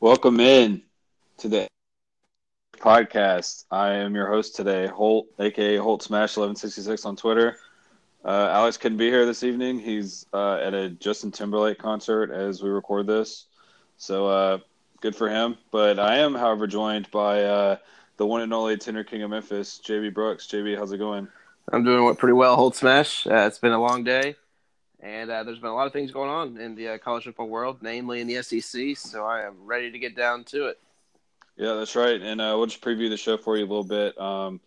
Welcome in to the podcast. I am your host today, Holt, aka Holt Smash eleven sixty six on Twitter. Uh, Alex couldn't be here this evening. He's uh, at a Justin Timberlake concert as we record this, so uh, good for him. But I am, however, joined by uh, the one and only Tenor King of Memphis, JB Brooks. JB, how's it going? I'm doing pretty well, Holt Smash. Uh, it's been a long day, and uh, there's been a lot of things going on in the college football world, namely in the SEC. So I am ready to get down to it. Yeah, that's right. And we'll just preview the show for you a little bit. Um,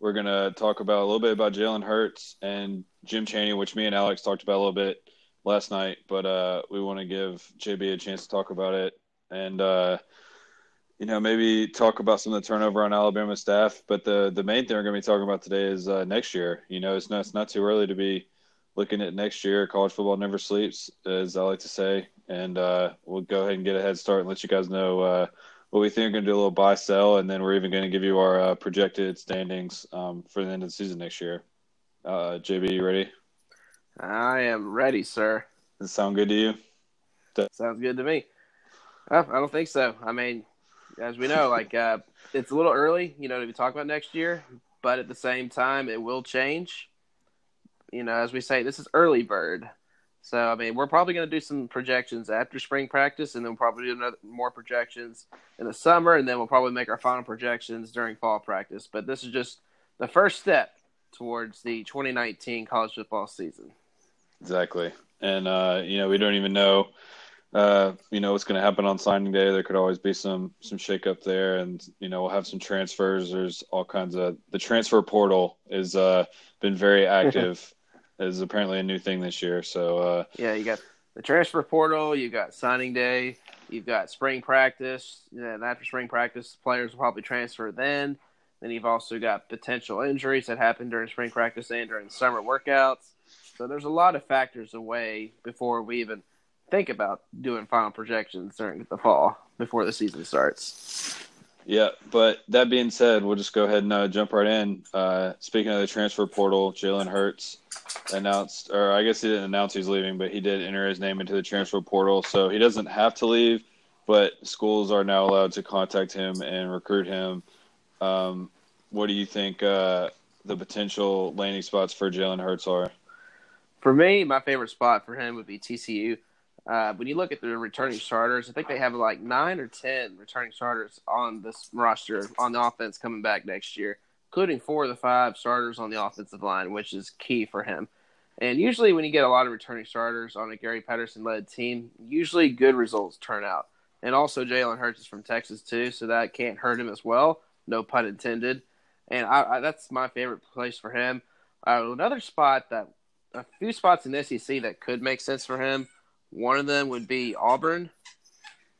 we're going to talk about a little bit about Jalen Hurts and Jim Chaney, which me and Alex talked about a little bit last night, but uh, we want to give JB a chance to talk about it and, uh, you know, maybe talk about some of the turnover on Alabama staff. But the, the main thing we're going to be talking about today is uh, next year. You know, it's not, it's not too early to be looking at next year. College football never sleeps, as I like to say. And uh, we'll go ahead and get a head start and let you guys know uh, what we think we're going to do a little buy sell, and then we're even going to give you our uh, projected standings um, for the end of the season next year. Uh, JB, you ready? I am ready, sir. Does it sound good to you? Sounds good to me. Uh, I don't think so. I mean, as we know, like uh, it's a little early, you know, to be talking about next year, but at the same time, it will change. You know, as we say, this is early bird. So I mean, we're probably going to do some projections after spring practice, and then we'll probably do another, more projections in the summer, and then we'll probably make our final projections during fall practice. But this is just the first step towards the 2019 college football season. Exactly, and uh, you know we don't even know, uh, you know what's going to happen on signing day. There could always be some some shakeup there, and you know we'll have some transfers. There's all kinds of the transfer portal has uh, been very active is apparently a new thing this year. So uh, yeah, you got the transfer portal, you got signing day, you've got spring practice, and after spring practice, players will probably transfer then. Then you've also got potential injuries that happen during spring practice and during summer workouts. So there's a lot of factors away before we even think about doing final projections during the fall before the season starts. Yeah, but that being said, we'll just go ahead and uh, jump right in. Uh, speaking of the transfer portal, Jalen Hurts announced, or I guess he didn't announce he's leaving, but he did enter his name into the transfer portal, so he doesn't have to leave. But schools are now allowed to contact him and recruit him. Um, what do you think uh, the potential landing spots for Jalen Hurts are? For me, my favorite spot for him would be TCU. Uh, when you look at the returning starters, I think they have like nine or ten returning starters on this roster on the offense coming back next year, including four of the five starters on the offensive line, which is key for him. And usually, when you get a lot of returning starters on a Gary Patterson led team, usually good results turn out. And also, Jalen Hurts is from Texas too, so that can't hurt him as well. No pun intended. And I, I, that's my favorite place for him. Uh, another spot that a few spots in the SEC that could make sense for him one of them would be Auburn,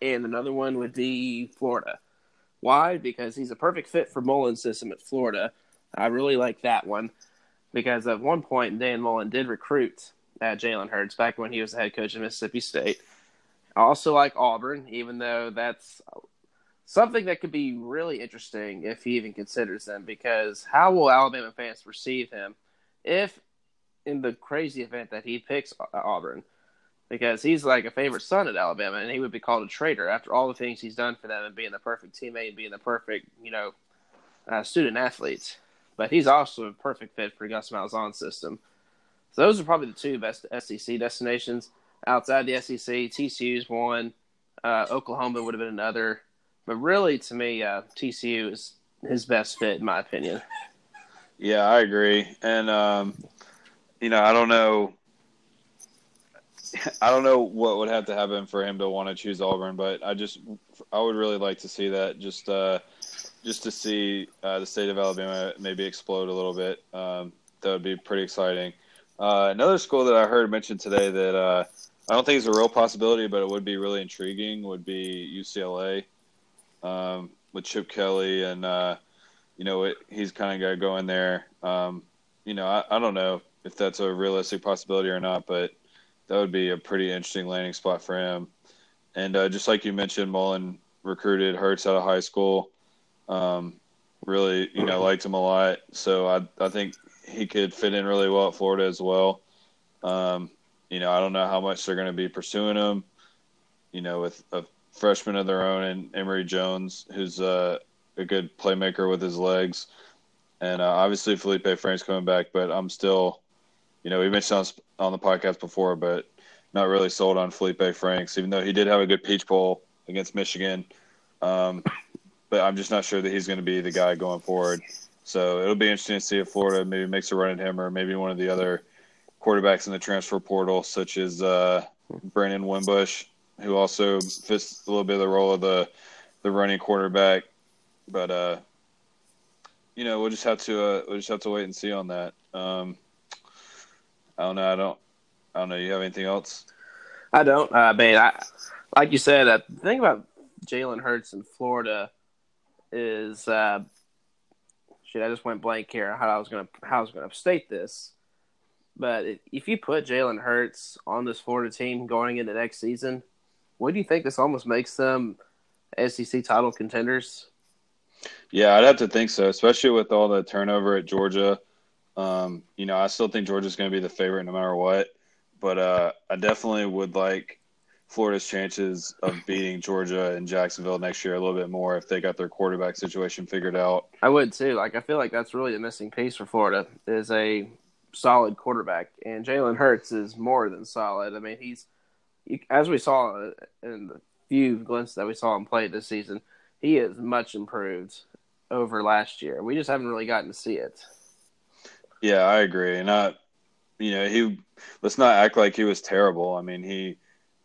and another one would be Florida. Why? Because he's a perfect fit for Mullen's system at Florida. I really like that one because at one point Dan Mullen did recruit at Jalen Hurts back when he was the head coach of Mississippi State. I also like Auburn, even though that's something that could be really interesting if he even considers them. Because how will Alabama fans perceive him if, in the crazy event that he picks uh, Auburn, because he's like a favorite son at Alabama, and he would be called a traitor after all the things he's done for them and being the perfect teammate and being the perfect, you know, uh, student athlete. But he's also a perfect fit for Gus Malzahn's system. So those are probably the two best SEC destinations outside the SEC. TCU's one, uh, Oklahoma would have been another, but really, to me, uh, TCU is his best fit in my opinion. Yeah, I agree, and um, you know, I don't know I don't know what would have to happen for him to want to choose Auburn, but I just I would really like to see that just uh, just to see uh, the state of Alabama maybe explode a little bit. Um, that would be pretty exciting. Uh, another school that I heard mentioned today that uh, I don't think is a real possibility, but it would be really intriguing would be UCLA um, with Chip Kelly, and uh, you know it, he's kind of got going there. Um, you know, I, I don't know if that's a realistic possibility or not, but that would be a pretty interesting landing spot for him. And uh, just like you mentioned, Mullen recruited Hurts out of high school. Um, really, you know, liked him a lot. So I, I think he could fit in really well at Florida as well. Um, you know, I don't know how much they're going to be pursuing him. You know, with a freshman of their own in Emory Jones, who's uh, a good playmaker with his legs, and uh, obviously Felipe Franks coming back. But I'm still, you know, we mentioned on, on the podcast before, but not really sold on Felipe Franks, even though he did have a good Peach Bowl against Michigan. Um, but I'm just not sure that he's going to be the guy going forward. So it'll be interesting to see if Florida maybe makes a run at him or maybe one of the other quarterbacks in the transfer portal, such as uh, Brandon Wimbush, who also fits a little bit of the role of the the running quarterback. But uh, you know, we'll just have to uh, we'll just have to wait and see on that. Um, I don't know. I don't. I don't know. You have anything else? I don't. Uh, I, like you said, uh, the thing about Jalen Hurts in Florida is, uh, shit. I just went blank here. How I was gonna how I was gonna state this, but if you put Jalen Hurts on this Florida team going into next season, what do you think? This almost makes them SEC title contenders. Yeah, I'd have to think so, especially with all the turnover at Georgia. Um, you know, I still think Georgia's going to be the favorite no matter what, but uh, I definitely would like Florida's chances of beating Georgia and Jacksonville next year a little bit more if they got their quarterback situation figured out. I would too. Like I feel like that's really the missing piece for Florida is a solid quarterback, and Jalen Hurts is more than solid. I mean, he's as we saw in the few glimpses that we saw him play this season, he is much improved over last year. We just haven't really gotten to see it. Yeah, I agree. And you know, he let's not act like he was terrible. I mean, he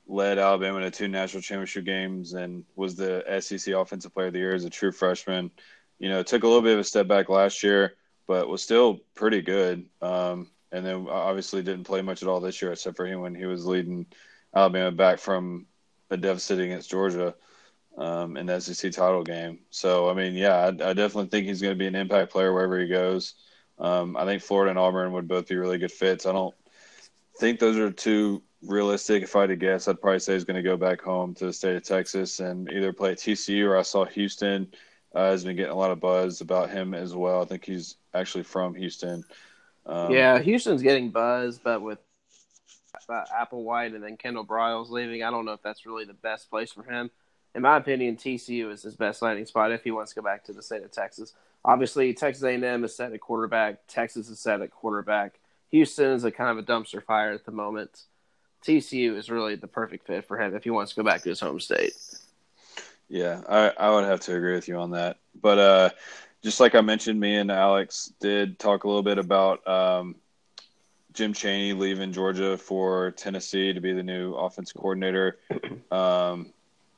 led Alabama to two national championship games and was the SEC Offensive Player of the Year as a true freshman. You know, took a little bit of a step back last year, but was still pretty good. Um, and then obviously didn't play much at all this year, except for him when he was leading Alabama back from a deficit against Georgia um, in the SEC title game. So, I mean, yeah, I, I definitely think he's going to be an impact player wherever he goes. Um, I think Florida and Auburn would both be really good fits. I don't think those are two realistic. If I had to guess, I'd probably say he's going to go back home to the state of Texas and either play at TCU or I saw Houston uh, has been getting a lot of buzz about him as well. I think he's actually from Houston. Um, yeah, Houston's getting buzz, but with uh, Applewhite and then Kendall Briles leaving, I don't know if that's really the best place for him. In my opinion, TCU is his best landing spot if he wants to go back to the state of Texas. Obviously, Texas A&M is set at quarterback. Texas is set at quarterback. Houston is a kind of a dumpster fire at the moment. TCU is really the perfect fit for him if he wants to go back to his home state. Yeah, I, I would have to agree with you on that. But uh, just like I mentioned, me and Alex did talk a little bit about um, Jim Chaney leaving Georgia for Tennessee to be the new offense coordinator. Um,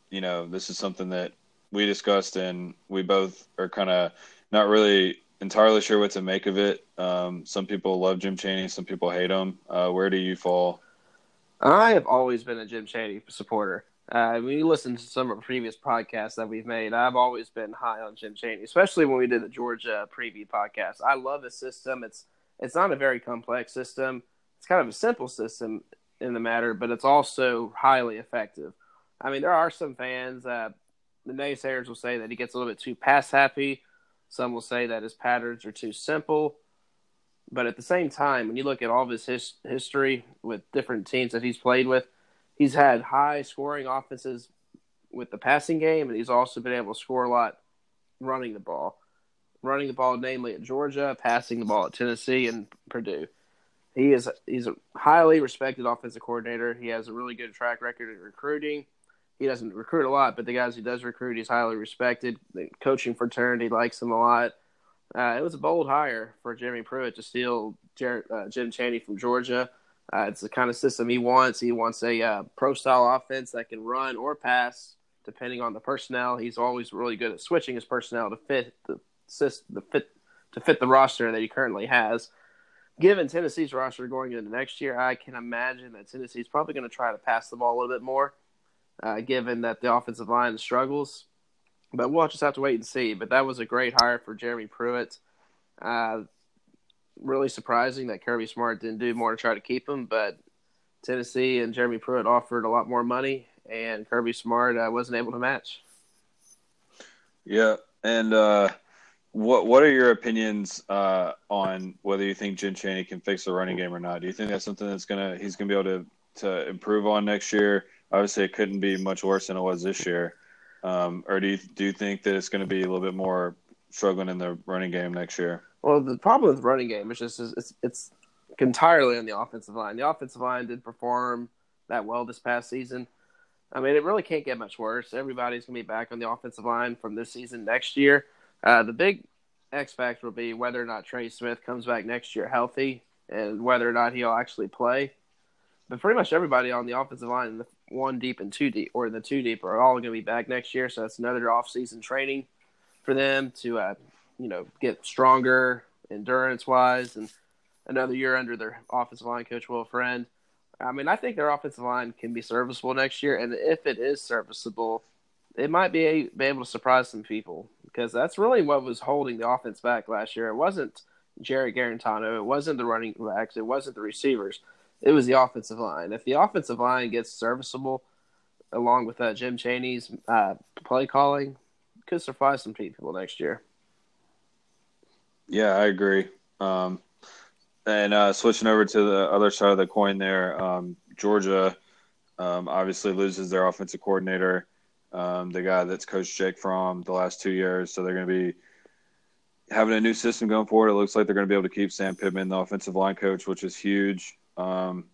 you know, this is something that we discussed, and we both are kind of not really entirely sure what to make of it. Um, some people love Jim Chaney, some people hate him. Uh, where do you fall? I have always been a Jim Chaney supporter. Uh, when you listen to some of previous podcasts that we've made, I've always been high on Jim Chaney, especially when we did the Georgia preview podcast. I love his system. It's it's not a very complex system. It's kind of a simple system in the matter, but it's also highly effective. I mean, there are some fans, uh, the naysayers will say that he gets a little bit too pass happy. Some will say that his patterns are too simple. But at the same time, when you look at all of his his history with different teams that he's played with, he's had high scoring offenses with the passing game, and he's also been able to score a lot running the ball. Running the ball, namely at Georgia, passing the ball at Tennessee and Purdue. He is he's a highly respected offensive coordinator. He has a really good track record in recruiting. He doesn't recruit a lot, but the guys he does recruit, he's highly respected. The coaching fraternity likes him a lot. Uh, it was a bold hire for Jeremy Pruitt to steal Jer- uh, Jim Chaney from Georgia. Uh, it's the kind of system he wants. He wants a uh, pro style offense that can run or pass depending on the personnel. He's always really good at switching his personnel to fit the fit to fit the roster that he currently has. Given Tennessee's roster going into next year, I can imagine that Tennessee's probably going to try to pass the ball a little bit more, uh, given that the offensive line struggles. But we'll just have to wait and see. But that was a great hire for Jeremy Pruitt. Uh, really surprising that Kirby Smart didn't do more to try to keep him, but Tennessee and Jeremy Pruitt offered a lot more money, and Kirby Smart uh, wasn't able to match. Yeah, and uh, what what are your opinions uh, on whether you think Jim Chaney can fix the running game or not? Do you think that's something that's gonna he's gonna be able to to improve on next year, obviously it couldn't be much worse than it was this year. Um, or do you do you think that it's going to be a little bit more struggling in the running game next year? Well, the problem with running game is just it's it's entirely on the offensive line. The offensive line did perform that well this past season. I mean, it really can't get much worse. Everybody's going to be back on the offensive line from this season next year. Uh, the big X factor will be whether or not Trey Smith comes back next year healthy and whether or not he'll actually play. But pretty much everybody on the offensive line, the one deep and two deep, or the two deep, are all going to be back next year. So that's another off-season training for them to, uh, you know, get stronger endurance-wise, and another year under their offensive line coach Will Friend. I mean, I think their offensive line can be serviceable next year, and if it is serviceable, it might be, a, be able to surprise some people because that's really what was holding the offense back last year. It wasn't Jarrett Guarantano, it wasn't the running backs, it wasn't the receivers, it was the offensive line. If the offensive line gets serviceable, along with Jim Chaney's uh, play calling, could surprise some people next year. Yeah, I agree. Um, and uh, switching over to the other side of the coin, there, um, Georgia um, obviously loses their offensive coordinator, um, the guy that's coached Jake Fromm the last two years. So they're going to be having a new system going forward. It looks like they're going to be able to keep Sam Pittman, the offensive line coach, which is huge. Um,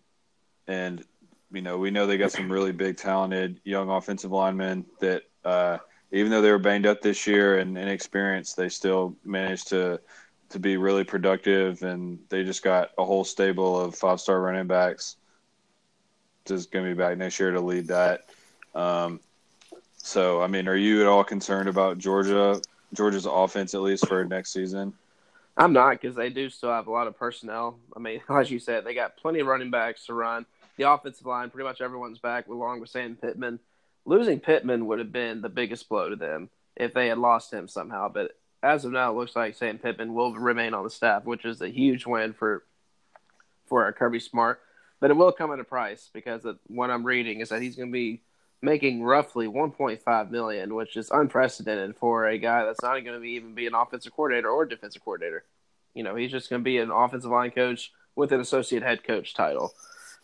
and you know, we know they got some really big, talented young offensive linemen that, uh, even though they were banged up this year and inexperienced, they still managed to to be really productive. And they just got a whole stable of five star running backs. Just going to be back next year to lead that. Um, so, I mean, are you at all concerned about Georgia, Georgia's offense at least for next season? I'm not because they do still have a lot of personnel. I mean, as you said, they got plenty of running backs to run. The offensive line, pretty much everyone's back, along with Sam Pittman. Losing Pittman would have been the biggest blow to them if they had lost him somehow. But as of now, it looks like Sam Pittman will remain on the staff, which is a huge win for for uh, Kirby Smart. But it will come at a price because what I'm reading is that he's going to be making roughly 1.5 million, which is unprecedented for a guy that's not going to be even be an offensive coordinator or defensive coordinator. You know, he's just going to be an offensive line coach with an associate head coach title.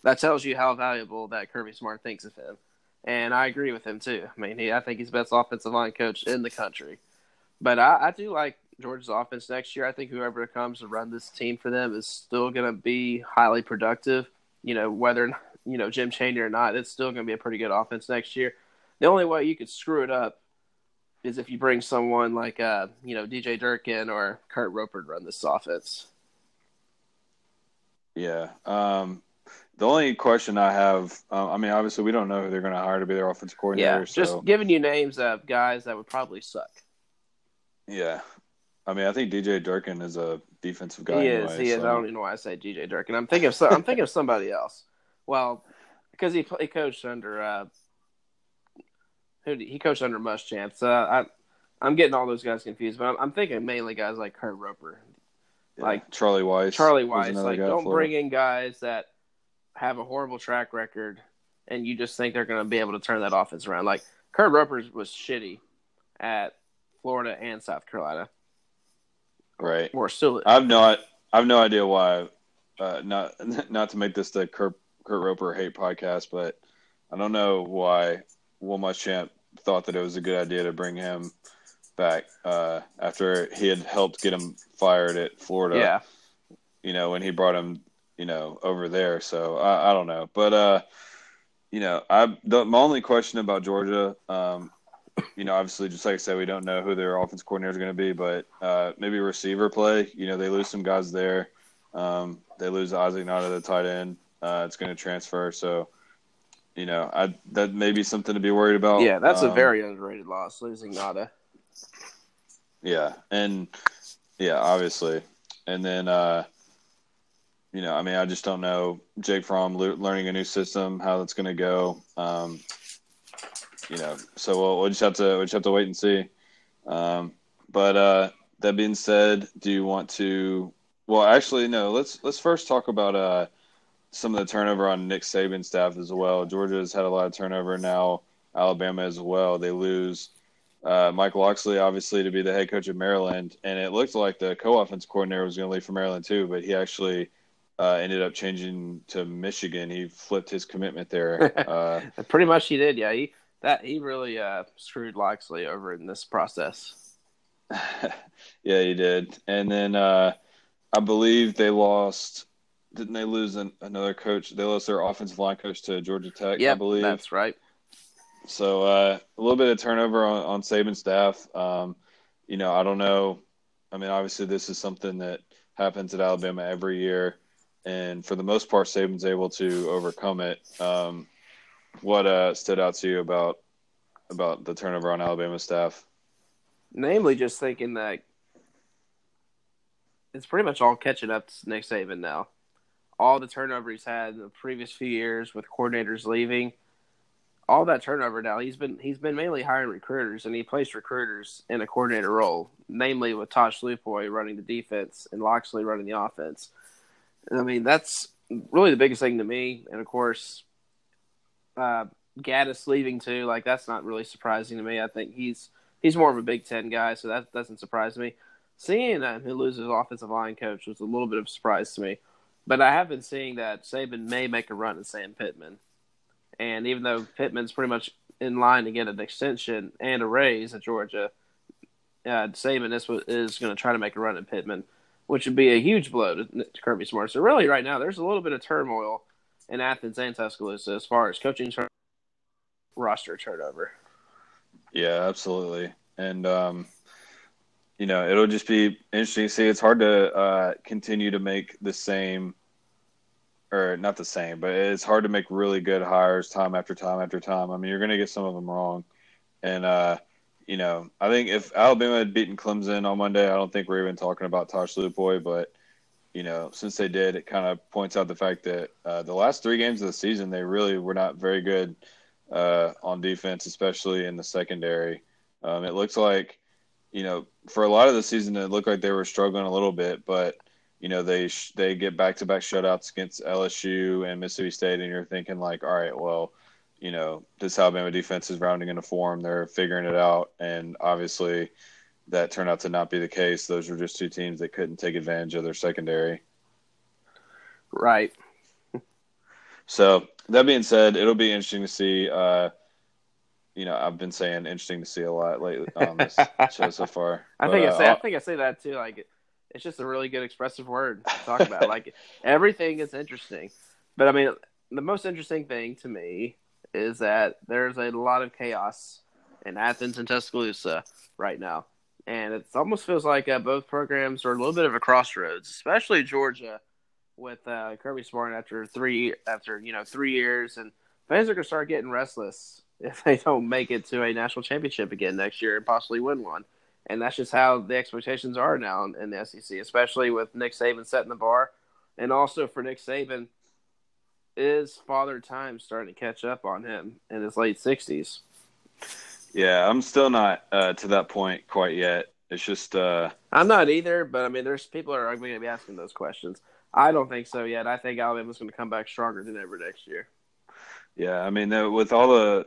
That tells you how valuable that Kirby Smart thinks of him, and I agree with him too. I mean, he, I think he's the best offensive line coach in the country. But I, I do like Georgia's offense next year. I think whoever comes to run this team for them is still going to be highly productive. You know, whether you know Jim Chaney or not, it's still going to be a pretty good offense next year. The only way you could screw it up is if you bring someone like uh, you know DJ Durkin or Kurt Roper to run this offense. Yeah. Um, the only question I have, uh, I mean, obviously we don't know who they're going to hire to be their offensive coordinator. Yeah, just so. giving you names of guys that would probably suck. Yeah, I mean, I think DJ Durkin is a defensive guy. He anyway, is. He so. is. I don't even know why I say DJ Durkin. I'm thinking of. I'm thinking of somebody else. Well, because he he coached under uh, who he coached under Muschamp. So I I'm getting all those guys confused, but I'm, I'm thinking mainly guys like Kurt Roper, Yeah, like Charlie Weis. Charlie was Weis. Like, don't for- bring in guys that have a horrible track record, and you just think they're going to be able to turn that offense around. Like Kurt Roper was shitty at Florida and South Carolina, Right. or still. I've no, I've no idea why. Uh, not not to make this the Kurt, Kurt Roper hate podcast, but I don't know why Will Muschamp thought that it was a good idea to bring him back uh, after he had helped get him fired at Florida. yeah, you know, when he brought him, you know, over there. So I, I don't know, but uh, you know, I the, my only question about Georgia, um, you know, obviously, just like I said, we don't know who their offense coordinator is going to be, but uh, maybe receiver play. You know, they lose some guys there. Um, they lose Isaac Nauta, the tight end. Uh, it's going to transfer, so you know, I that may be something to be worried about. yeah, that's a Um, very underrated loss, losing Nauta. Yeah, and yeah, obviously, and then uh, you know, I mean, I just don't know Jake Fromm le- learning a new system, how that's going to go. Um, you know, so we'll, we'll just have to we'll just have to wait and see. Um, but uh, that being said, do you want to? Well, actually, no. Let's let's first talk about uh, some of the turnover on Nick Saban's staff as well. Georgia's had a lot of turnover now. Alabama as well. They lose uh, Mike Locksley, obviously, to be the head coach of Maryland, and it looked like the co-offense coordinator was going to leave for Maryland too, but he actually uh, ended up changing to Michigan. He flipped his commitment there. Uh, Pretty much, he did. Yeah, he that he really uh, screwed Locksley over in this process. yeah, he did. And then uh, I believe they lost. Didn't they lose an, another coach? They lost their offensive line coach to Georgia Tech. Yeah, I believe that's right. So uh, a little bit of turnover on, on Saban's staff. Um, you know, I don't know. I mean, obviously, this is something that happens at Alabama every year, and for the most part, Saban's able to overcome it. Um, what uh, stood out to you about about the turnover on Alabama staff? Namely, just thinking that it's pretty much all catching up to Nick Saban now. All the turnover he's had in the previous few years with coordinators leaving, all that turnover now. He's been he's been mainly hiring recruiters, and he placed recruiters in a coordinator role, namely with Tosh Lupoi running the defense and Locksley running the offense. And, I mean, that's really the biggest thing to me. And of course, uh, Gattis leaving too. Like that's not really surprising to me. I think he's he's more of a Big Ten guy, so that doesn't surprise me. Seeing uh, who loses offensive line coach was a little bit of a surprise to me, but I have been seeing that Saban may make a run at Sam Pittman, and even though Pittman's pretty much in line to get an extension and a raise at Georgia, uh, Saban is, is going to try to make a run at Pittman, which would be a huge blow to, to Kirby Smart. So really, right now, there's a little bit of turmoil in Athens and Tuscaloosa as far as coaching roster turnover. Yeah, absolutely. And um, you know, it'll just be interesting to see. It's hard to uh, continue to make the same, or not the same, but it's hard to make really good hires time after time after time. I mean, you're going to get some of them wrong, and uh, you know, I think if Alabama had beaten Clemson on Monday, I don't think we're even talking about Tosh Lupoi, but you know, since they did, it kind of points out the fact that uh, the last three games of the season, they really were not very good uh, on defense, especially in the secondary. Um, it looks like, you know, for a lot of the season, it looked like they were struggling a little bit, but you know they sh- they get back to back shutouts against LSU and Mississippi State, and you're thinking like, all right, well, you know, this Alabama defense is rounding into form. They're figuring it out, and obviously, that turned out to not be the case. Those were just two teams that couldn't take advantage of their secondary. Right. So that being said, it'll be interesting to see. Uh, you know, I've been saying interesting to see a lot lately on this show so far. I But, think uh, I say I think I say that too. Like it's just a really good expressive word to talk about. like everything is interesting, but I mean the most interesting thing to me is that there's a lot of chaos in Athens and Tuscaloosa right now, and it almost feels like uh, both programs are a little bit of a crossroads, especially Georgia with uh, Kirby Smart after three after you know three years, and fans are gonna start getting restless if they don't make it to a national championship again next year and possibly win one. And that's just how the expectations are now in, the SEC, especially with Nick Saban setting the bar, and also for Nick Saban, is Father Time starting to catch up on him in his late sixties? yeah, I'm still not uh, to that point quite yet. It's just, uh, I'm not either, but I mean, there's people are going to be asking those questions. I don't think so yet. I think Alabama's going to come back stronger than ever next year. yeah. I mean, with all the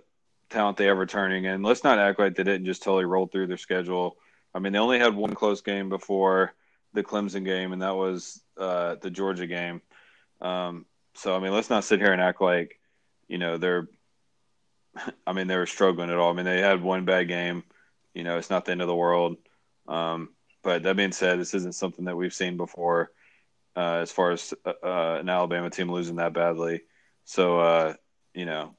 talent they have returning, and let's not act like they didn't just totally roll through their schedule. I mean, they only had one close game before the Clemson game, and that was uh, the Georgia game. Um, so, I mean, let's not sit here and act like, you know, they're. I mean, they were struggling at all. I mean, they had one bad game. You know, it's not the end of the world. Um, but that being said, this isn't something that we've seen before, uh, as far as uh, an Alabama team losing that badly. So, uh, you know,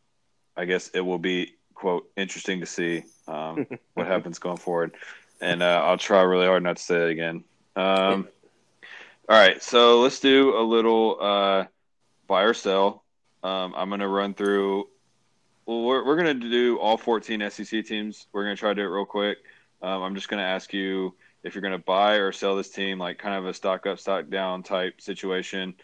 I guess it will be quote interesting to see um, what happens going forward, and uh, I'll try really hard not to say it again. Um, all right, so let's do a little uh, buy or sell. Um, I'm going to run through. Well, we're we're going to do all 14 SEC teams. We're going to try to do it real quick. Um, I'm just going to ask you if you're going to buy or sell this team, like kind of a stock up, stock down type situation.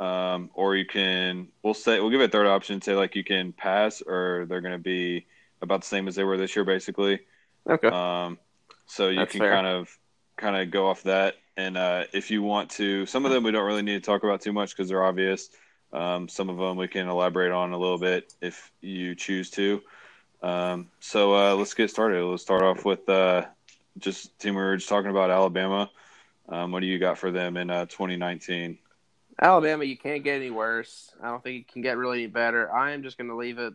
Um, or you can, we'll say, we'll give it a third option. Say like you can pass, or they're going to be about the same as they were this year, basically. Okay. Um, so you That's can fair. kind of kind of go off that. And uh, if you want to, some of them we don't really need to talk about too much because they're obvious. Um, some of them we can elaborate on a little bit if you choose to. Um, so uh, let's get started. Let's start off with uh, just team we were just talking about, Alabama. Um, what do you got for them in uh, 2019? Alabama, you can't get any worse. I don't think it can get really any better. I am just going to leave it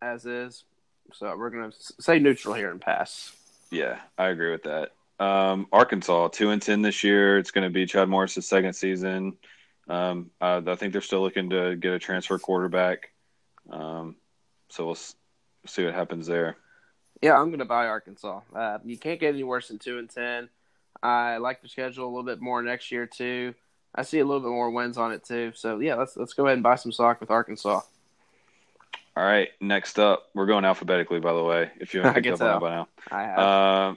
as is. So we're going to say neutral here and pass. Yeah, I agree with that. Um, Arkansas, two and ten this year. It's going to be Chad Morris's second season. Um, I, I, think they're still looking to get a transfer quarterback. Um, so we'll see what happens there. Yeah, I'm going to buy Arkansas. Uh, you can't get any worse than two and ten. I like the schedule a little bit more next year too. I see a little bit more wins on it too. So yeah, let's let's go ahead and buy some stock with Arkansas. All right, next up, we're going alphabetically, by the way. If you haven't picked up on it by now, I have. Uh,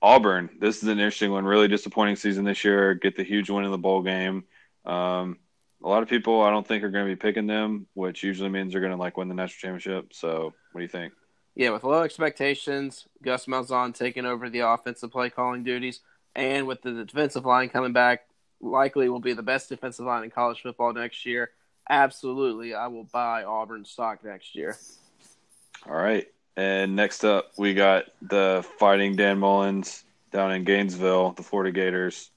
Auburn. This is an interesting one. Really disappointing season this year. Get the huge win in the bowl game. Um, a lot of people, I don't think, are going to be picking them, which usually means they're going to like win the national championship. So, what do you think? Yeah, with low expectations, Gus Malzahn taking over the offensive play calling duties, and with the defensive line coming back, likely will be the best defensive line in college football next year. Absolutely, I will buy Auburn stock next year. All right. And next up, we got the Fighting Dan Mullins down in Gainesville, the Florida Gators.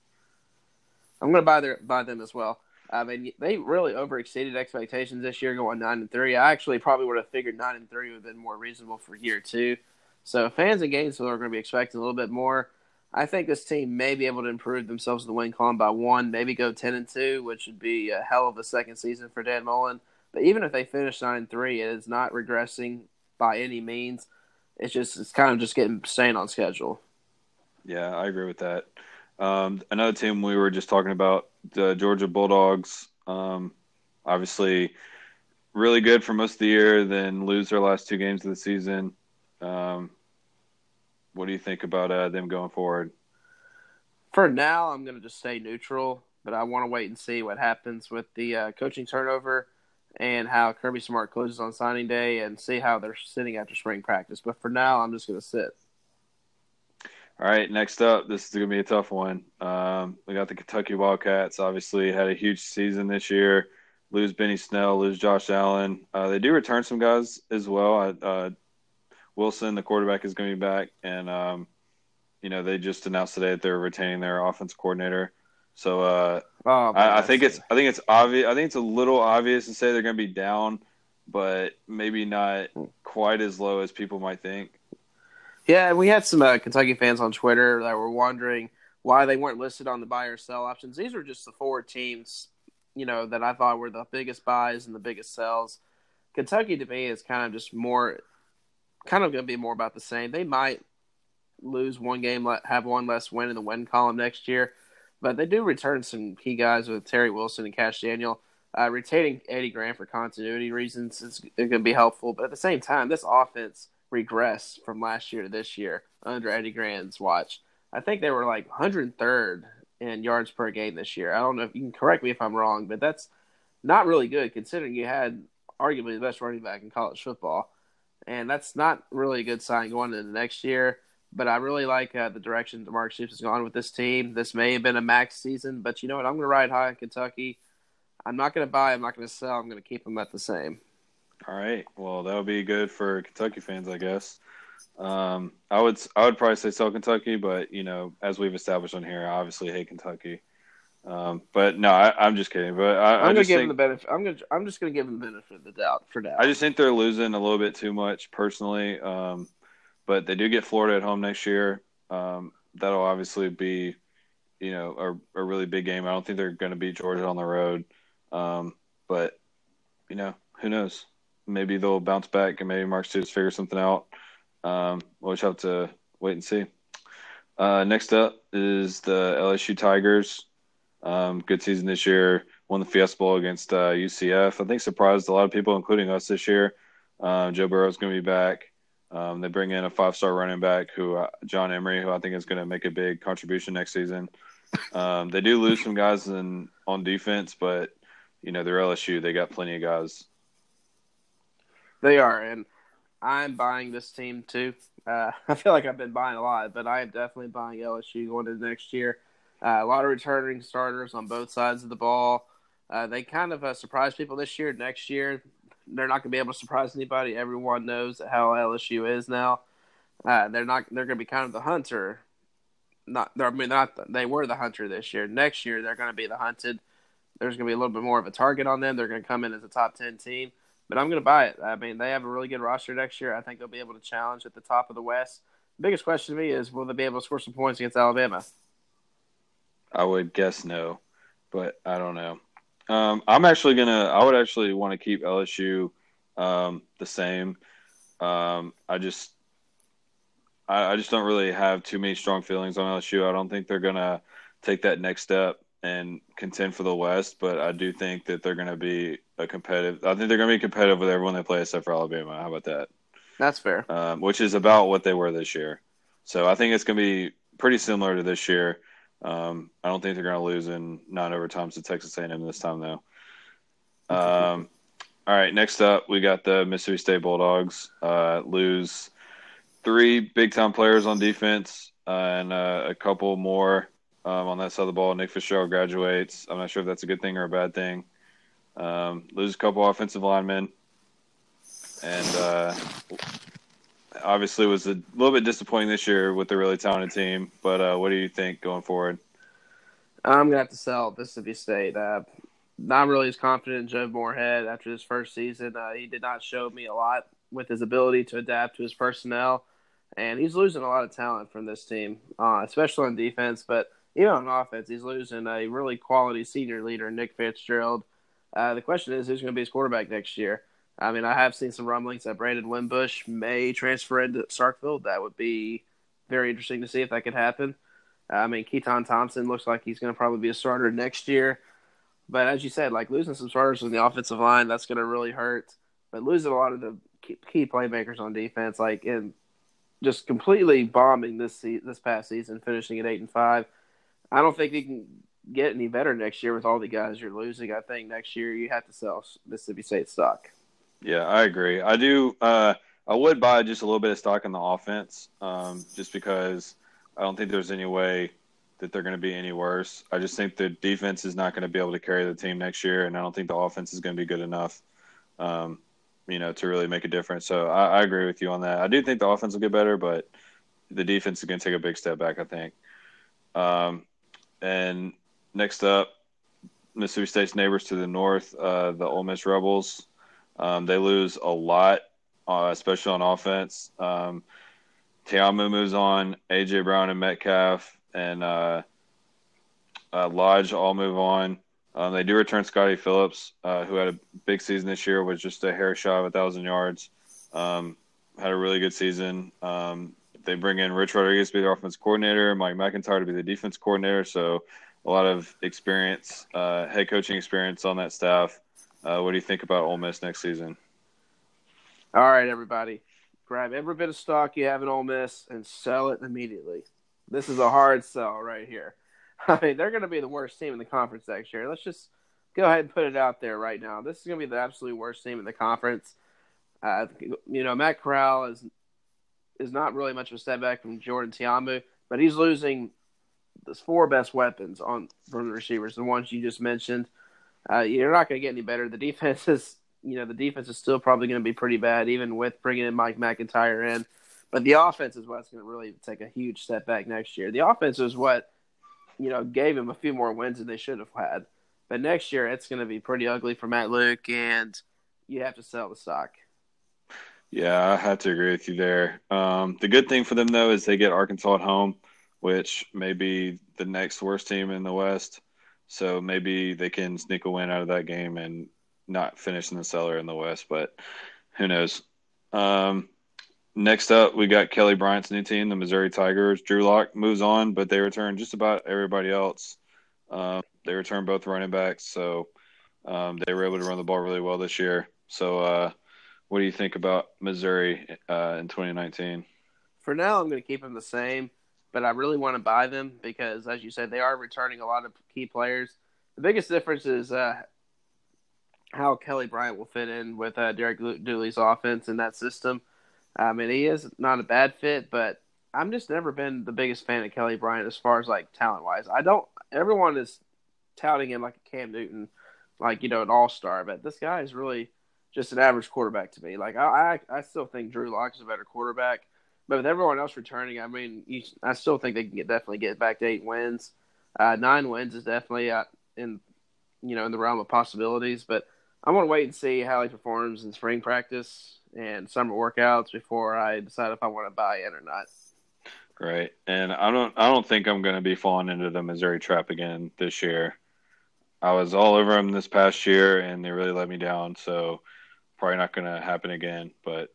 I'm going to buy their buy them as well. I mean, they really overexceeded expectations this year, going nine and three. I actually probably would have figured nine and three would have been more reasonable for year two. So fans in Gainesville are going to be expecting a little bit more. I think this team may be able to improve themselves in the win column by one, maybe go ten and two, which would be a hell of a second season for Dan Mullen. But even if they finish nine and three, it is not regressing by any means. It's just it's kind of just getting staying on schedule. Yeah, I agree with that. Um, another team we were just talking about, the Georgia Bulldogs. Um, obviously, really good for most of the year, then lose their last two games of the season. Um, what do you think about uh, them going forward? For now, I'm going to just stay neutral, but I want to wait and see what happens with the uh, coaching turnover and how Kirby Smart closes on signing day and see how they're sitting after spring practice. But for now, I'm just going to sit. All right, next up, this is going to be a tough one. Um, we got the Kentucky Wildcats. Obviously, had a huge season this year. Lose Benny Snell, lose Josh Allen. Uh, they do return some guys as well. Uh, Wilson, the quarterback, is going to be back, and um, you know they just announced today that they're retaining their offense coordinator. So uh, oh, I, I, think it's I think it's obvious. I think it's a little obvious to say they're going to be down, but maybe not quite as low as people might think. Yeah, we had some uh, Kentucky fans on Twitter that were wondering why they weren't listed on the buy or sell options. These are just the four teams, you know, that I thought were the biggest buys and the biggest sells. Kentucky to me is kind of just more, kind of going to be more about the same. They might lose one game, have one less win in the win column next year, but they do return some key guys with Terry Wilson and Kash Daniel. Uh, retaining Eddie Gran for continuity reasons is going to be helpful, but at the same time, this offense – regress from last year to this year under Eddie Gran's watch. I think they were like 103rd in yards per game this year. I don't know if you can correct me if I'm wrong, but that's not really good considering you had arguably the best running back in college football. And that's not really a good sign going into the next year. But I really like uh, the direction Mark Stoops has gone with this team. This may have been a max season, but you know what? I'm going to ride high in Kentucky. I'm not going to buy. I'm not going to sell. I'm going to keep them at the same. All right. Well, that would be good for Kentucky fans, I guess. Um, I would I would probably say sell Kentucky, but you know, as we've established on here, I obviously hate Kentucky. Um, but no, I, am just kidding. But I, am gonna give think, them the benefit. I'm gonna I'm just gonna give them the benefit of the doubt for now. I just think they're losing a little bit too much personally. Um, but they do get Florida at home next year. Um, that'll obviously be, you know, a, a really big game. I don't think they're going to beat Georgia on the road. Um, but you know, who knows? maybe they'll bounce back and maybe Mark Stoops figure something out. Um, we'll just have to wait and see. Uh, next up is the LSU Tigers. Um, good season this year. Won the Fiesta Bowl against uh, UCF. I think surprised a lot of people, including us this year. Uh, Joe Burrow is going to be back. Um, they bring in a five-star running back, who uh, John Emery, who I think is going to make a big contribution next season. Um, they do lose some guys in, on defense, but you know they're LSU. They got plenty of guys they are, and I'm buying this team too. Uh, I feel like I've been buying a lot, but I am definitely buying LSU going into next year. Uh, a lot of returning starters on both sides of the ball. Uh, they kind of uh, surprised people this year. Next year, they're not going to be able to surprise anybody. Everyone knows how LSU is now. Uh, they're not. They're going to be kind of the hunter. Not. I mean, not. The, they were the hunter this year. Next year, they're going to be the hunted. there's going to be a little bit more of a target on them. They're going to come in as a top 10 team, but I'm going to buy it. I mean, they have a really good roster next year. I think they'll be able to challenge at the top of the West. The biggest question to me is will they be able to score some points against Alabama? I would guess no, but I don't know. Um, I'm actually gonna. I would actually want to keep LSU um, the same. Um, I just, I, I, just don't really have too many strong feelings on LSU. I don't think they're gonna take that next step and contend for the West, but I do think that they're gonna be a competitive. I think they're gonna be competitive with everyone they play except for Alabama. How about that? That's fair. Um, which is about what they were this year. So I think it's gonna be pretty similar to this year. Um, I don't think they're going to lose in nine overtimes to Texas A&M this time, though. Um, all right, next up, we got the Mississippi State Bulldogs uh, lose three big time players on defense uh, and uh, a couple more um, on that side of the ball. Nick Fitzgerald graduates. I'm not sure if that's a good thing or a bad thing. Um, lose a couple offensive linemen, and uh, obviously was a little bit disappointing this year with a really talented team. But uh, what do you think going forward? I'm gonna have to sell Mississippi State. Uh, not really as confident in Joe Moorhead after his first season. Uh, he did not show me a lot with his ability to adapt to his personnel, and he's losing a lot of talent from this team, uh, especially on defense. But even on offense, he's losing a really quality senior leader, Nick Fitzgerald. Uh, the question is, who's going to be his quarterback next year? I mean, I have seen some rumblings that Brandon Wimbush may transfer into Starkville. That would be very interesting to see if that could happen. I mean, Keytaon Thompson looks like he's going to probably be a starter next year. But as you said, like losing some starters in the offensive line, that's going to really hurt. But losing a lot of the key playmakers on defense, like and just completely bombing this this past season, finishing at eight and five. I don't think he can get any better next year with all the guys you're losing. I think next year you have to sell Mississippi State stock. Yeah, I agree. I do. Uh, I would buy just a little bit of stock in the offense, um, just because I don't think there's any way that they're going to be any worse. I just think the defense is not going to be able to carry the team next year, and I don't think the offense is going to be good enough, um, you know, to really make a difference. So I, I, agree with you on that. I do think the offense will get better, but the defense is going to take a big step back. I think. Um, and next up, Mississippi State's neighbors to the north, uh, the Ole Miss Rebels. Um, they lose a lot, uh, especially on offense. Um, moves on. AJ Brown and Metcalf and uh, uh, Lodge all move on. Um, they do return Scottie Phillips, uh, who had a big season this year, was just a hair shy of a thousand yards. Um, had a really good season. Um, they bring in Rich Rodriguez to be the offense coordinator, Mike McIntyre to be the defense coordinator. So a lot of experience, uh, head coaching experience on that staff. Uh, what do you think about Ole Miss next season? All right, everybody, grab every bit of stock you have in Ole Miss and sell it immediately. This is a hard sell right here. I mean, they're going to be the worst team in the conference next year. Let's just go ahead and put it out there right now. This is going to be the absolute worst team in the conference. Uh, you know, Matt Corral is is not really much of a setback from Jordan Ta'amu, but he's losing the four best weapons on from the receivers, the ones you just mentioned. Uh, you're not going to get any better. The defense is, you know, the defense is still probably going to be pretty bad, even with bringing in Mike McIntyre in. But the offense is what's going to really take a huge step back next year. The offense is what, you know, gave him a few more wins than they should have had. But next year, it's going to be pretty ugly for Matt Luke, and you have to sell the stock. Yeah, I have to agree with you there. Um, the good thing for them, though, is they get Arkansas at home, which may be the next worst team in the West. So maybe they can sneak a win out of that game and not finish in the cellar in the West, but who knows? Um, next up, we got Kelly Bryant's new team, the Missouri Tigers. Drew Lock moves on, but they return just about everybody else. Um, they return both running backs, so um, they were able to run the ball really well this year. So, uh, what do you think about Missouri uh, in 2019? For now, I'm going to keep them the same but I really want to buy them because, as you said, they are returning a lot of key players. The biggest difference is uh, how Kelly Bryant will fit in with uh, Derek Dooley's offense in that system. I mean, he is not a bad fit, but I'm just never been the biggest fan of Kelly Bryant as far as like talent wise. I don't. Everyone is touting him like a Cam Newton, like you know, an all star, but this guy is really just an average quarterback to me. Like I, I, I still think Drew Lock is a better quarterback. But with everyone else returning, I mean, you, I still think they can get, definitely get back to eight wins. Uh, nine wins is definitely uh, in you know, in the realm of possibilities. But I'm gonna wait and see how he performs in spring practice and summer workouts before I decide if I want to buy in or not. Right, and I don't. I don't think I'm going to be falling into the Missouri trap again this year. I was all over them this past year, and they really let me down. So probably not going to happen again. But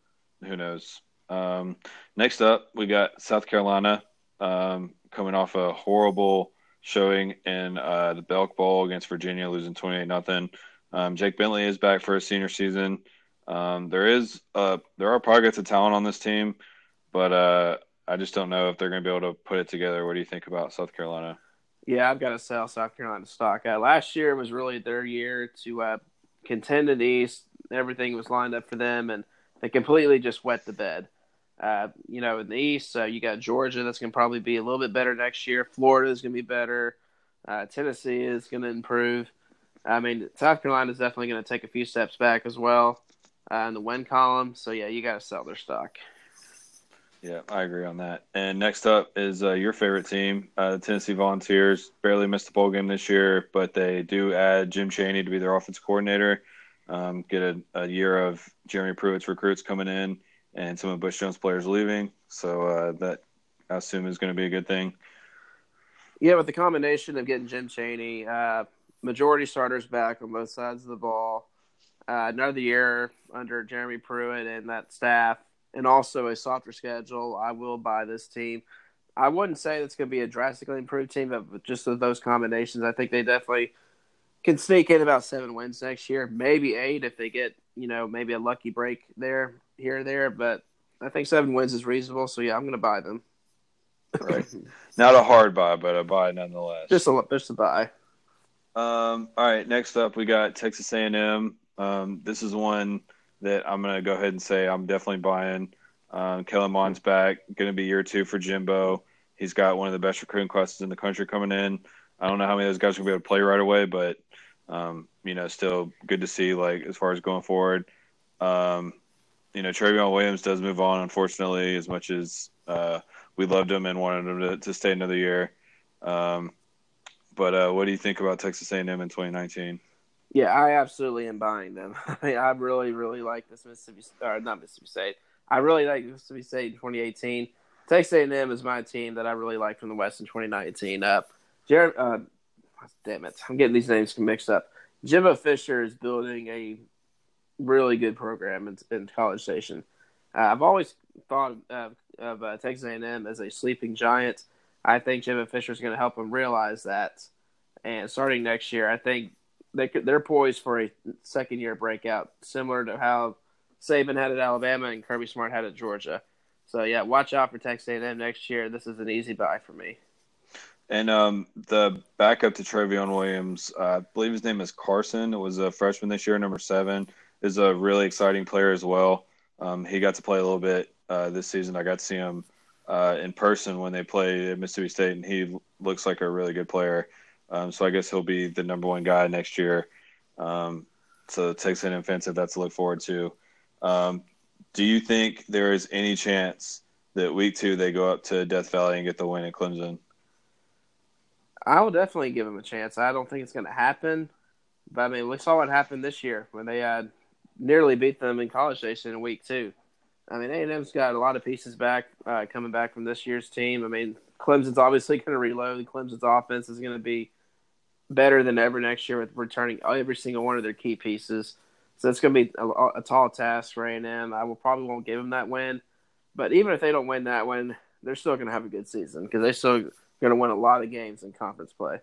who knows? Um, next up, we got South Carolina um, coming off a horrible showing in uh, the Belk Bowl against Virginia, losing 28 nothing. Um, Jake Bentley is back for his senior season. Um, there is there are pockets of talent on this team, but uh, I just don't know if they're going to be able to put it together. What do you think about South Carolina? Yeah, I've got to sell South Carolina stock. Uh, last year was really their year to uh, contend in the East. Everything was lined up for them, and they completely just wet the bed. Uh, you know, in the East, uh, you got Georgia that's going to probably be a little bit better next year. Florida is going to be better. Uh, Tennessee is going to improve. I mean, South Carolina is definitely going to take a few steps back as well uh, in the win column. So yeah, you got to sell their stock. Yeah, I agree on that. And next up is uh, your favorite team, uh, the Tennessee Volunteers. Barely missed the bowl game this year, but they do add Jim Chaney to be their offense coordinator. Um, get a, a, year of Jeremy Pruitt's recruits coming in and some of Butch Jones players leaving. So uh, that I assume is going to be a good thing. Yeah, with the combination of getting Jim Chaney, uh, majority starters back on both sides of the ball, uh, another year under Jeremy Pruitt and that staff and also a softer schedule, I will buy this team. I wouldn't say it's going to be a drastically improved team, but just with those combinations, I think they definitely can sneak in about seven wins next year, maybe eight if they get you know maybe a lucky break there here or there. But I think seven wins is reasonable, so yeah, I'm going to buy them. right, not a hard buy, but a buy nonetheless. Just a just a buy. Um. All right. Next up, we got Texas A&M. Um. This is one that I'm going to go ahead and say I'm definitely buying. Um, Kellen Mond's back, going to be year two for Jimbo. He's got one of the best recruiting classes in the country coming in. I don't know how many of those guys are going to be able to play right away, but um, you know, still good to see. Like as far as going forward, um, you know, Trayveon Williams does move on, unfortunately, as much as uh, we loved him and wanted him to, to stay another year. Um, but uh, what do you think about Texas A&M in 2019? Yeah, I absolutely am buying them. I mean, I really, really like this Mississippi, or not Mississippi State. I really like Mississippi State in 2018. Texas A&M is my team that I really like from the West in 2019. Uh, Jared, uh, damn it, I'm getting these names mixed up. Jimbo Fisher is building a really good program in, in College Station. Uh, I've always thought of, of uh, Texas A&M as a sleeping giant. I think Jimbo Fisher is going to help them realize that. And starting next year, I think they could, they're poised for a second year breakout, similar to how Saban had at Alabama and Kirby Smart had at Georgia. So yeah, watch out for Texas A&M next year. This is an easy buy for me. And um, the backup to Trayveon Williams, uh, I believe his name is Carson. It was a freshman this year, number seven. Is a really exciting player as well. Um, he got to play a little bit uh, this season. I got to see him uh, in person when they played at Mississippi State, and he looks like a really good player. Um, so I guess he'll be the number one guy next year. Um, so it takes an offensive that's to look forward to. Um, do you think there is any chance that week two they go up to Death Valley and get the win at Clemson? I will definitely give them a chance. I don't think it's going to happen, but I mean, we saw what happened this year when they had nearly beat them in College Station in week two. I mean, A&M's got a lot of pieces back uh, coming back from this year's team. I mean, Clemson's obviously going to reload. Clemson's offense is going to be better than ever next year with returning every single one of their key pieces. So it's going to be a, a tall task for A&M. I will probably won't give them that win, but even if they don't win that win, they're still going to have a good season because they're still going to win a lot of games in conference play.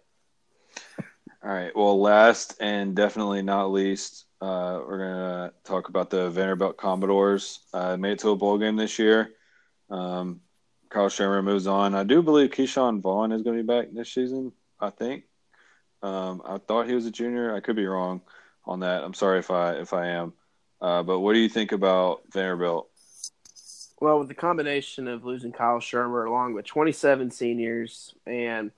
All right. Well, last and definitely not least, uh, we're going to talk about the Vanderbilt Commodores. Uh, made it to a bowl game this year. Um, Kyle Shurmur moves on. I do believe Ke'Shawn Vaughn is going to be back this season. I think. Um, I thought he was a junior. I could be wrong on that. I'm sorry if I if I am. Uh, but what do you think about Vanderbilt? Well, with the combination of losing Kyle Shurmur along with 27 seniors and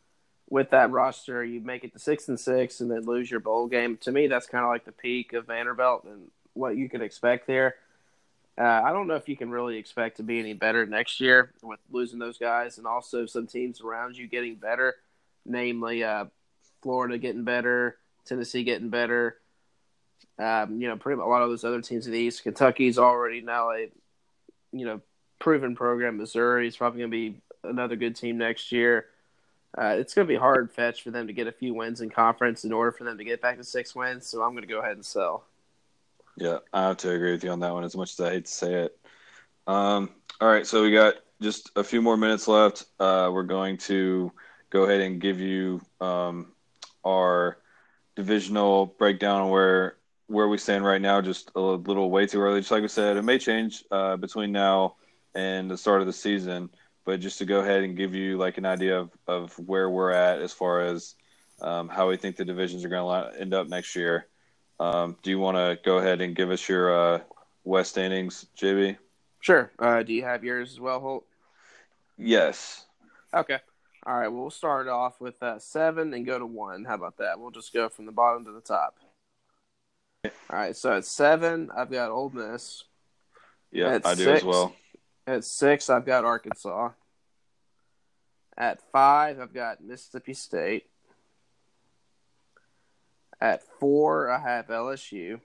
with that roster, you make it to six and six and then lose your bowl game. To me, that's kind of like the peak of Vanderbilt and what you could expect there. Uh, I don't know if you can really expect to be any better next year with losing those guys and also some teams around you getting better, namely uh, Florida getting better, Tennessee getting better. Um, you know, pretty much a lot of those other teams in the East. Kentucky's already now a you know proven program. Missouri is probably going to be another good team next year. Uh, it's going to be hard fetch for them to get a few wins in conference in order for them to get back to six wins. So I'm going to go ahead and sell. Yeah, I have to agree with you on that one. As much as I hate to say it. Um, all right, so we got just a few more minutes left. Uh, we're going to go ahead and give you um, our divisional breakdown where where we stand right now. Just a little way too early. Just like we said, it may change uh, between now and the start of the season. But just to go ahead and give you like an idea of, of where we're at as far as um, how we think the divisions are going to end up next year. Um, do you want to go ahead and give us your uh, West standings, JB? Sure. Uh, do you have yours as well, Holt? Yes. Okay. All right. Well, we'll start off with uh, seven and go to one. How about that? We'll just go from the bottom to the top. All right. So at seven, I've got Ole Miss. Yeah, I do as well. At six, I've got Arkansas. At five, I've got Mississippi State. At four, I have LSU.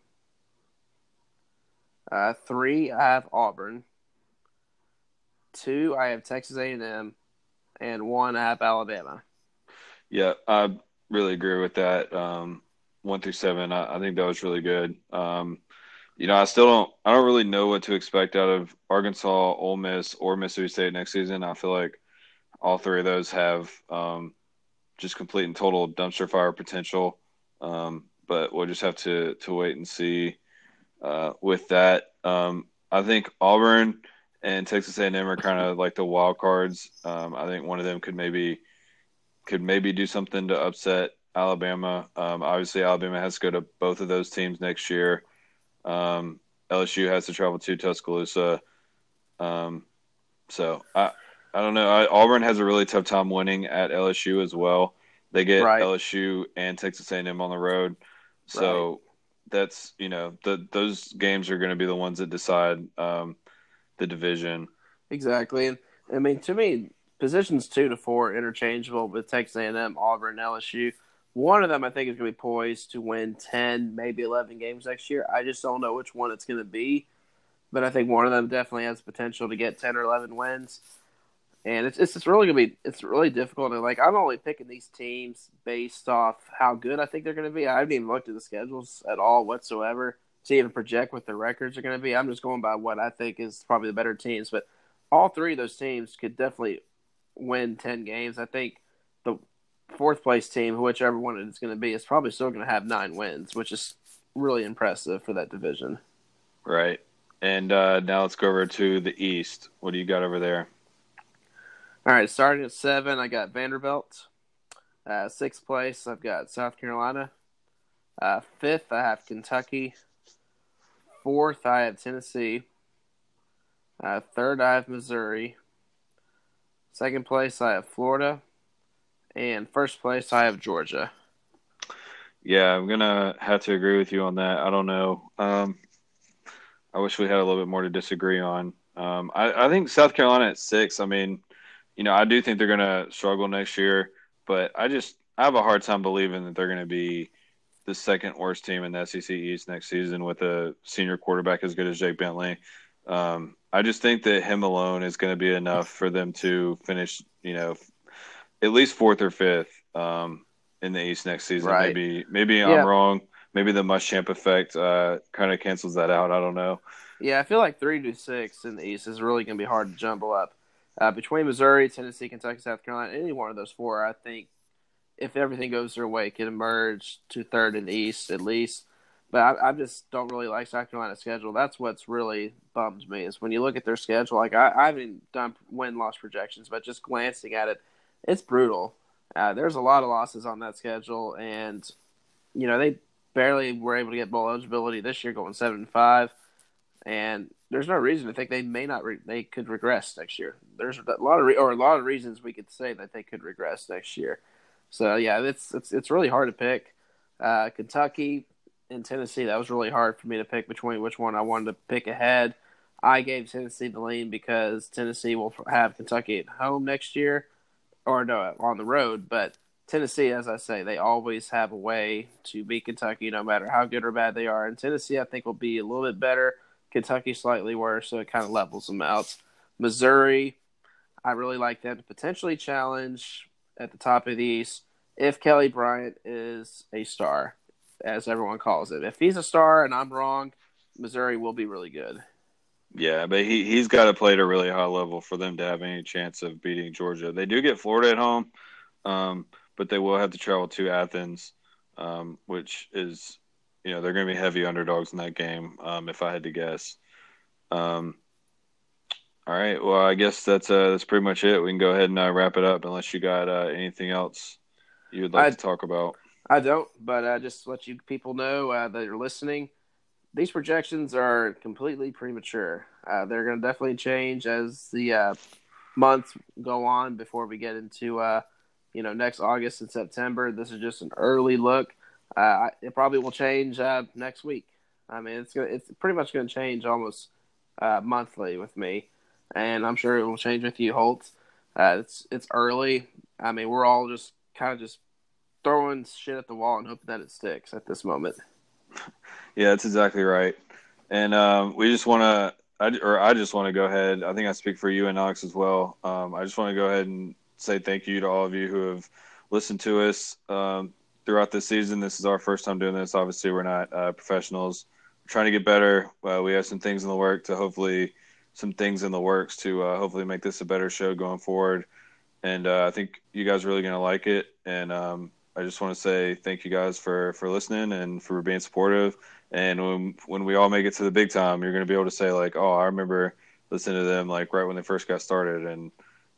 Uh, three, I have Auburn. Two, I have Texas A&M, and one, I have Alabama. Yeah, I really agree with that. Um, one through seven, I, I, think that was really good. Um, you know, I still don't, I don't really know what to expect out of Arkansas, Ole Miss, or Mississippi State next season. I feel like all three of those have um, just complete and total dumpster fire potential. Um, but we'll just have to to wait and see uh, with that. Um, I think Auburn and Texas A&M are kind of like the wild cards. Um, I think one of them could maybe could maybe do something to upset Alabama. Um, obviously, Alabama has to go to both of those teams next year. Um, LSU has to travel to Tuscaloosa. Um, so I I don't know. I, Auburn has a really tough time winning at LSU as well. They get right. LSU and Texas A&M on the road, so right. that's you know the those games are going to be the ones that decide um, the division. Exactly, and I mean to me, positions two to four interchangeable with Texas A&M, Auburn, LSU. One of them I think is going to be poised to win ten, maybe eleven games next year. I just don't know which one it's going to be, but I think one of them definitely has potential to get ten or eleven wins and it's it's just really gonna be it's really difficult. And like I'm only picking these teams based off how good I think they're gonna be. I haven't even looked at the schedules at all whatsoever to even project what their records are gonna be. I'm just going by what I think is probably the better teams. But all three of those teams could definitely win ten games. I think the fourth place team, whichever one it is going to be, is probably still going to have nine wins, which is really impressive for that division. Right. And uh, now let's go over to the East. What do you got over there? All right, starting at seven, I got Vanderbilt. Uh, sixth place, I've got South Carolina. Uh, fifth, I have Kentucky. Fourth, I have Tennessee. Uh, third, I have Missouri. Second place, I have Florida. And first place, I have Georgia. Yeah, I'm gonna have to agree with you on that. I don't know. Um, I wish we had a little bit more to disagree on. Um, I, I think South Carolina at six. I mean, you know, I do think they're to struggle next year, but I just I have a hard time believing that they're to be the second worst team in the SEC East next season with a senior quarterback as good as Jake Bentley. Um, I just think that him alone is going to be enough for them to finish, you know, at least fourth or fifth um, in the East next season. Right. Maybe maybe yeah. I'm wrong. Maybe the Muschamp effect uh, kind of cancels that out. I don't know. Yeah, I feel like three to six in the East is really going to be hard to jumble up. Uh, between Missouri, Tennessee, Kentucky, South Carolina, any one of those four, I think, if everything goes their way, can emerge to third in the East at least. But I, I, just don't really like South Carolina's schedule. That's what's really bums me is when you look at their schedule. Like I, I haven't done win loss projections, but just glancing at it, it's brutal. Uh, there's a lot of losses on that schedule, and you know they barely were able to get bowl eligibility this year, going seven and five and there's no reason to think they may not re- they could regress next year. There's a lot of re- or a lot of reasons we could say that they could regress next year. So yeah, it's it's it's really hard to pick. Uh, Kentucky and Tennessee, that was really hard for me to pick between which one I wanted to pick ahead. I gave Tennessee the lean because Tennessee will have Kentucky at home next year, or no, on the road. But Tennessee, as I say, they always have a way to beat Kentucky, no matter how good or bad they are. And Tennessee, I think, will be a little bit better. Kentucky slightly worse, so it kind of levels them out. Missouri, I really like them to potentially challenge at the top of the East if Kelly Bryant is a star, as everyone calls it. If he's a star and I'm wrong, Missouri will be really good. Yeah, but he he's got to play at a really high level for them to have any chance of beating Georgia. They do get Florida at home, um, but they will have to travel to Athens, um, which is you know they're going to be heavy underdogs in that game. Um, if I had to guess. Um, all right. Well, I guess that's uh, that's pretty much it. We can go ahead and uh, wrap it up, unless you got uh, anything else you would like I, to talk about. I don't, but I just let you people know uh, that you're listening these projections are completely premature. Uh, they're going to definitely change as the uh, months go on before we get into uh, you know next August and September. This is just an early look. Uh, it probably will change uh, next week. I mean, it's gonna, it's pretty much going to change almost uh, monthly with me, and I'm sure it will change with you, Holt. it's it's early. I mean, we're all just kind of just throwing shit at the wall and hoping that it sticks at this moment. Yeah, that's exactly right. And um, we just want to, I, or I just want to go ahead. I think I speak for you and Alex as well. Um, I just want to go ahead and say thank you to all of you who have listened to us um, throughout this season. This is our first time doing this. Obviously, we're not uh, professionals. We're trying to get better. Uh, we have some things in the work to hopefully, some things in the works to uh, hopefully make this a better show going forward. And uh, I think you guys are really going to like it. And um, I just want to say thank you guys for for listening and for being supportive. And when when we all make it to the big time, you're going to be able to say like, "Oh, I remember listening to them like right when they first got started," and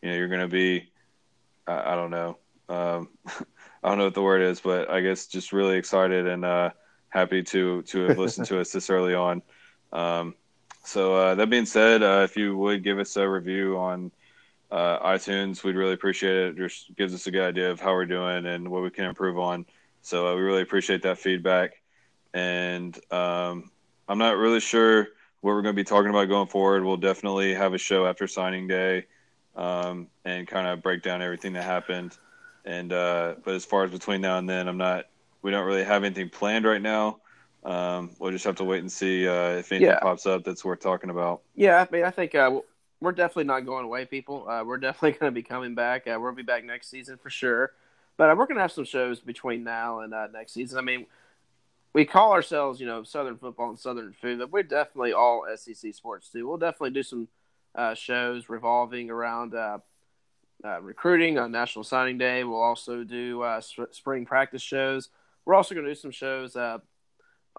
you know, you're going to be, I, I don't know, um, I don't know what the word is, but I guess just really excited and uh, happy to to have listened to us this early on. Um, so uh, that being said, uh, if you would give us a review on uh, iTunes, we'd really appreciate it. It just gives us a good idea of how we're doing and what we can improve on. So uh, we really appreciate that feedback and um, I'm not really sure what we're going to be talking about going forward. We'll definitely have a show after signing day um, and kind of break down everything that happened. And uh, but as far as between now and then, I'm not. We don't really have anything planned right now. Um, we'll just have to wait and see uh, if anything yeah. pops up that's worth talking about. Yeah, I mean, I think uh, we're definitely not going away, people. Uh, we're definitely going to be coming back. Uh, we'll be back next season for sure. But uh, we're going to have some shows between now and next season. I mean, we call ourselves, you know, Southern football and Southern food, but we're definitely all SEC sports too. We'll definitely do some uh, shows revolving around uh, uh, recruiting on National Signing Day. We'll also do uh, sp- spring practice shows. We're also going to do some shows uh,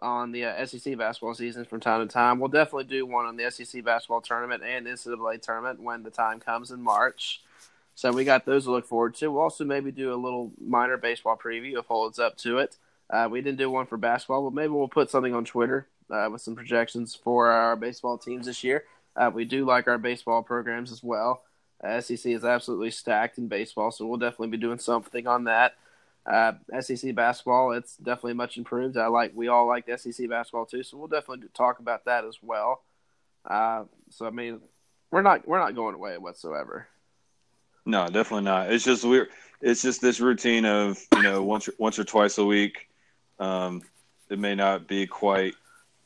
on the uh, SEC basketball season from time to time. We'll definitely do one on the SEC basketball tournament and NCAA tournament when the time comes in March. So we got those to look forward to. We'll also maybe do a little minor baseball preview if holds up to it. Uh, we didn't do one for basketball, but maybe we'll put something on Twitter uh, with some projections for our baseball teams this year. Uh, we do like our baseball programs as well. Uh, SEC is absolutely stacked in baseball, so we'll definitely be doing something on that. Uh, SEC basketball, it's definitely much improved. I like we all like SEC basketball too, so we'll definitely talk about that as well. Uh, so I mean, we're not we're not going away whatsoever. No, definitely not. It's just we're it's just this routine of you know once once or twice a week um, it may not be quite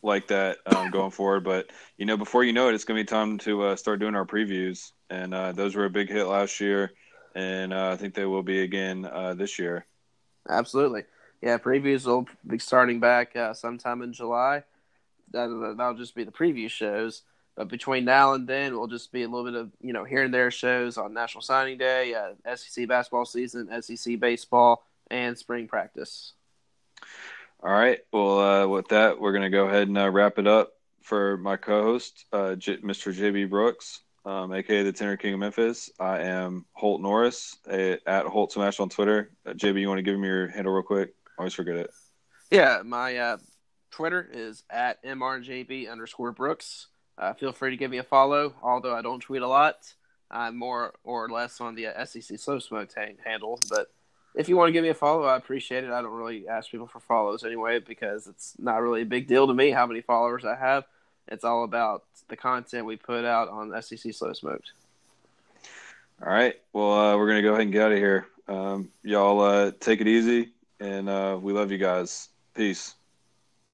like that um, going forward, but you know, before you know it, it's going to be time to uh, start doing our previews, and uh, those were a big hit last year, and uh, I think they will be again uh, this year. Absolutely, yeah. Previews will be starting back uh, sometime in July. That, that'll just be the preview shows. But between now and then, we'll just be a little bit of you know here and there shows on National Signing Day, uh, SEC basketball season, SEC baseball, and spring practice. All right. Well, uh, with that, we're going to go ahead and uh, wrap it up for my co-host, uh, J- Mr. JB Brooks, um, aka the Tenor King of Memphis. I am Holt Norris a, at Holt Smash on Twitter. Uh, JB, you want to give me your handle real quick? I always forget it. Yeah, my uh, Twitter is at mrjb underscore Brooks. Uh, feel free to give me a follow. Although I don't tweet a lot, I'm more or less on the SEC Slow Smoke t- handle, but if you want to give me a follow, I appreciate it. I don't really ask people for follows anyway because it's not really a big deal to me how many followers I have. It's all about the content we put out on SEC Slow Smoked. All right. Well, uh, we're going to go ahead and get out of here. Um, y'all uh, take it easy, and uh, we love you guys. Peace.